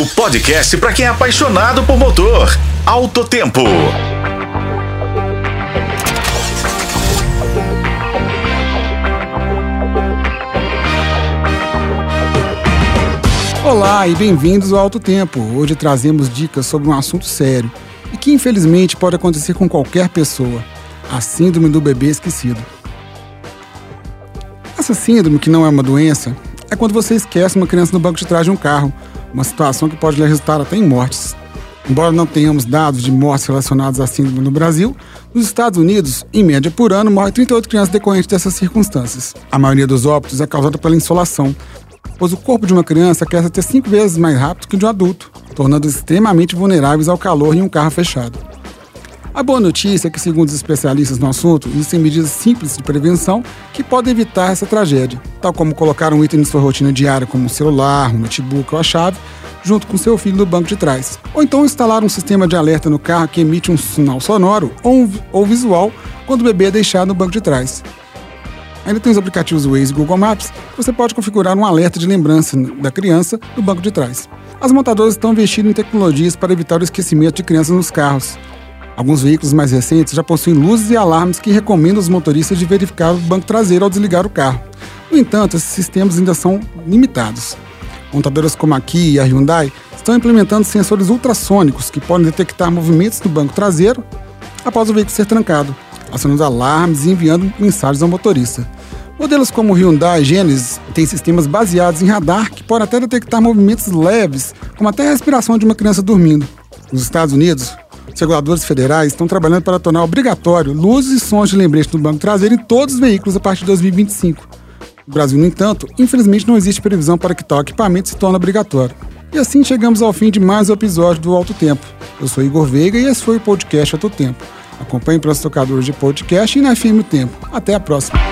O podcast para quem é apaixonado por motor. Alto Tempo. Olá e bem-vindos ao Alto Tempo. Hoje trazemos dicas sobre um assunto sério e que infelizmente pode acontecer com qualquer pessoa: a síndrome do bebê esquecido. Essa síndrome, que não é uma doença, é quando você esquece uma criança no banco de trás de um carro, uma situação que pode resultar até em mortes. Embora não tenhamos dados de mortes relacionadas à síndrome no Brasil, nos Estados Unidos, em média por ano, morrem 38 crianças decorrentes dessas circunstâncias. A maioria dos óbitos é causada pela insolação, pois o corpo de uma criança cresce até cinco vezes mais rápido que o de um adulto, tornando extremamente vulneráveis ao calor em um carro fechado. A boa notícia é que, segundo os especialistas no assunto, existem medidas simples de prevenção que podem evitar essa tragédia, tal como colocar um item em sua rotina diária, como um celular, um notebook ou a chave, junto com seu filho no banco de trás. Ou então instalar um sistema de alerta no carro que emite um sinal sonoro ou, ou visual quando o bebê é deixado no banco de trás. Ainda tem os aplicativos Waze e Google Maps, você pode configurar um alerta de lembrança da criança no banco de trás. As montadoras estão investindo em tecnologias para evitar o esquecimento de crianças nos carros. Alguns veículos mais recentes já possuem luzes e alarmes que recomendam aos motoristas de verificar o banco traseiro ao desligar o carro. No entanto, esses sistemas ainda são limitados. Montadoras como a Kia e a Hyundai estão implementando sensores ultrassônicos que podem detectar movimentos no banco traseiro após o veículo ser trancado, acionando alarmes e enviando mensagens ao motorista. Modelos como o Hyundai Genesis têm sistemas baseados em radar que podem até detectar movimentos leves, como até a respiração de uma criança dormindo. Nos Estados Unidos, os reguladores federais estão trabalhando para tornar obrigatório luzes e sons de lembrete no banco traseiro em todos os veículos a partir de 2025. No Brasil, no entanto, infelizmente não existe previsão para que tal equipamento se torne obrigatório. E assim chegamos ao fim de mais um episódio do Alto Tempo. Eu sou Igor Veiga e esse foi o podcast Alto Tempo. Acompanhe pelos tocadores de podcast e na FM o Tempo. Até a próxima.